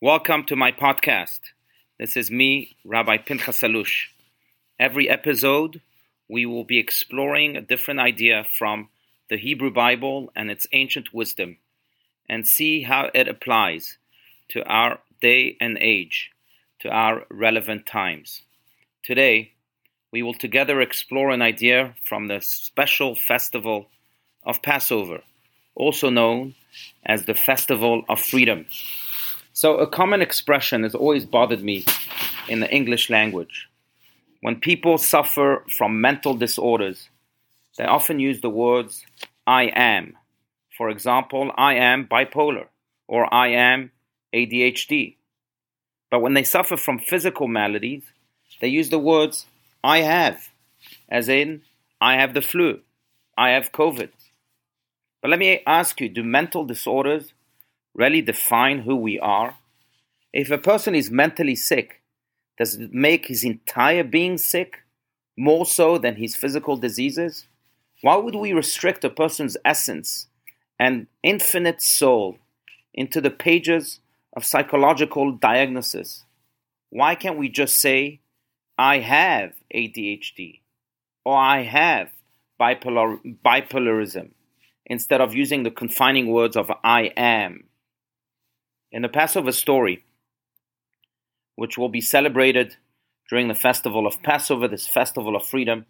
Welcome to my podcast. This is me, Rabbi Pinchas Allouche. Every episode, we will be exploring a different idea from the Hebrew Bible and its ancient wisdom and see how it applies to our day and age, to our relevant times. Today, we will together explore an idea from the special festival of Passover, also known as the Festival of Freedom. So, a common expression has always bothered me in the English language. When people suffer from mental disorders, they often use the words I am. For example, I am bipolar or I am ADHD. But when they suffer from physical maladies, they use the words I have, as in I have the flu, I have COVID. But let me ask you do mental disorders really define who we are? If a person is mentally sick, does it make his entire being sick more so than his physical diseases? Why would we restrict a person's essence and infinite soul into the pages of psychological diagnosis? Why can't we just say, I have ADHD or I have bipolar, bipolarism instead of using the confining words of I am? In the Passover story, which will be celebrated during the festival of Passover, this festival of freedom,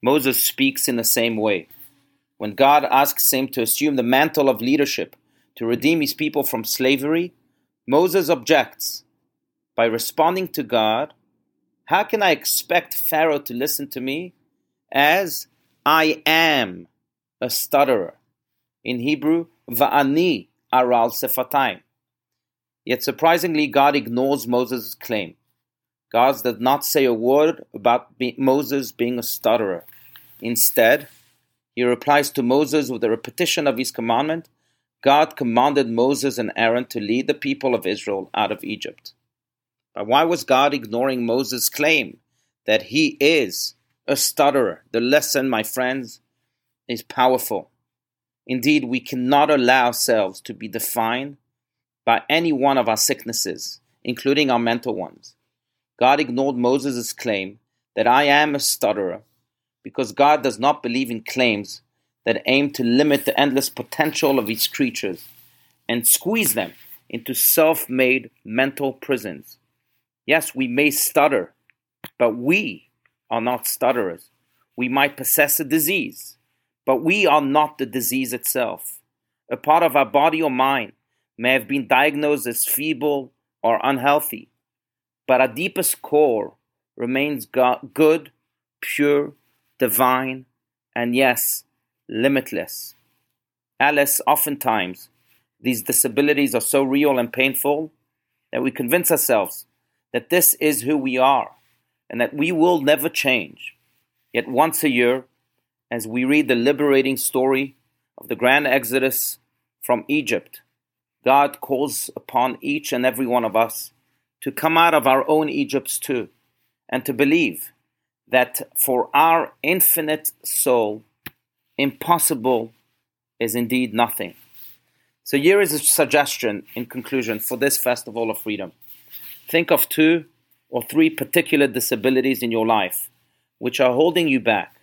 Moses speaks in the same way. When God asks him to assume the mantle of leadership to redeem his people from slavery, Moses objects by responding to God How can I expect Pharaoh to listen to me as I am a stutterer? In Hebrew, Va'ani aral sefatayim. Yet surprisingly, God ignores Moses' claim. God does not say a word about be- Moses being a stutterer. Instead, he replies to Moses with a repetition of his commandment God commanded Moses and Aaron to lead the people of Israel out of Egypt. But why was God ignoring Moses' claim that he is a stutterer? The lesson, my friends, is powerful. Indeed, we cannot allow ourselves to be defined by any one of our sicknesses, including our mental ones. God ignored Moses' claim that I am a stutterer because God does not believe in claims that aim to limit the endless potential of his creatures and squeeze them into self made mental prisons. Yes, we may stutter, but we are not stutterers. We might possess a disease, but we are not the disease itself. A part of our body or mind may have been diagnosed as feeble or unhealthy, but our deepest core remains God, good, pure, divine, and yes, limitless. Alice, oftentimes, these disabilities are so real and painful that we convince ourselves that this is who we are and that we will never change. Yet once a year, as we read the liberating story of the grand exodus from Egypt, God calls upon each and every one of us to come out of our own Egypts too, and to believe that for our infinite soul, impossible is indeed nothing. So, here is a suggestion in conclusion for this Festival of Freedom. Think of two or three particular disabilities in your life which are holding you back.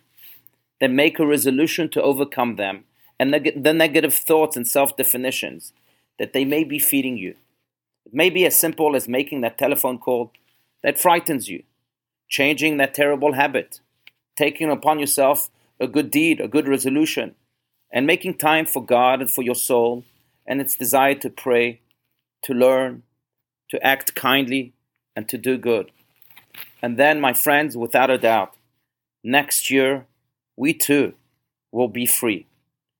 Then make a resolution to overcome them and the negative thoughts and self definitions that they may be feeding you. It may be as simple as making that telephone call that frightens you, changing that terrible habit, taking upon yourself a good deed, a good resolution, and making time for God and for your soul and its desire to pray, to learn, to act kindly, and to do good. And then, my friends, without a doubt, next year we too will be free,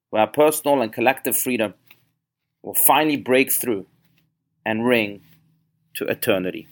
where personal and collective freedom will finally break through and ring to eternity.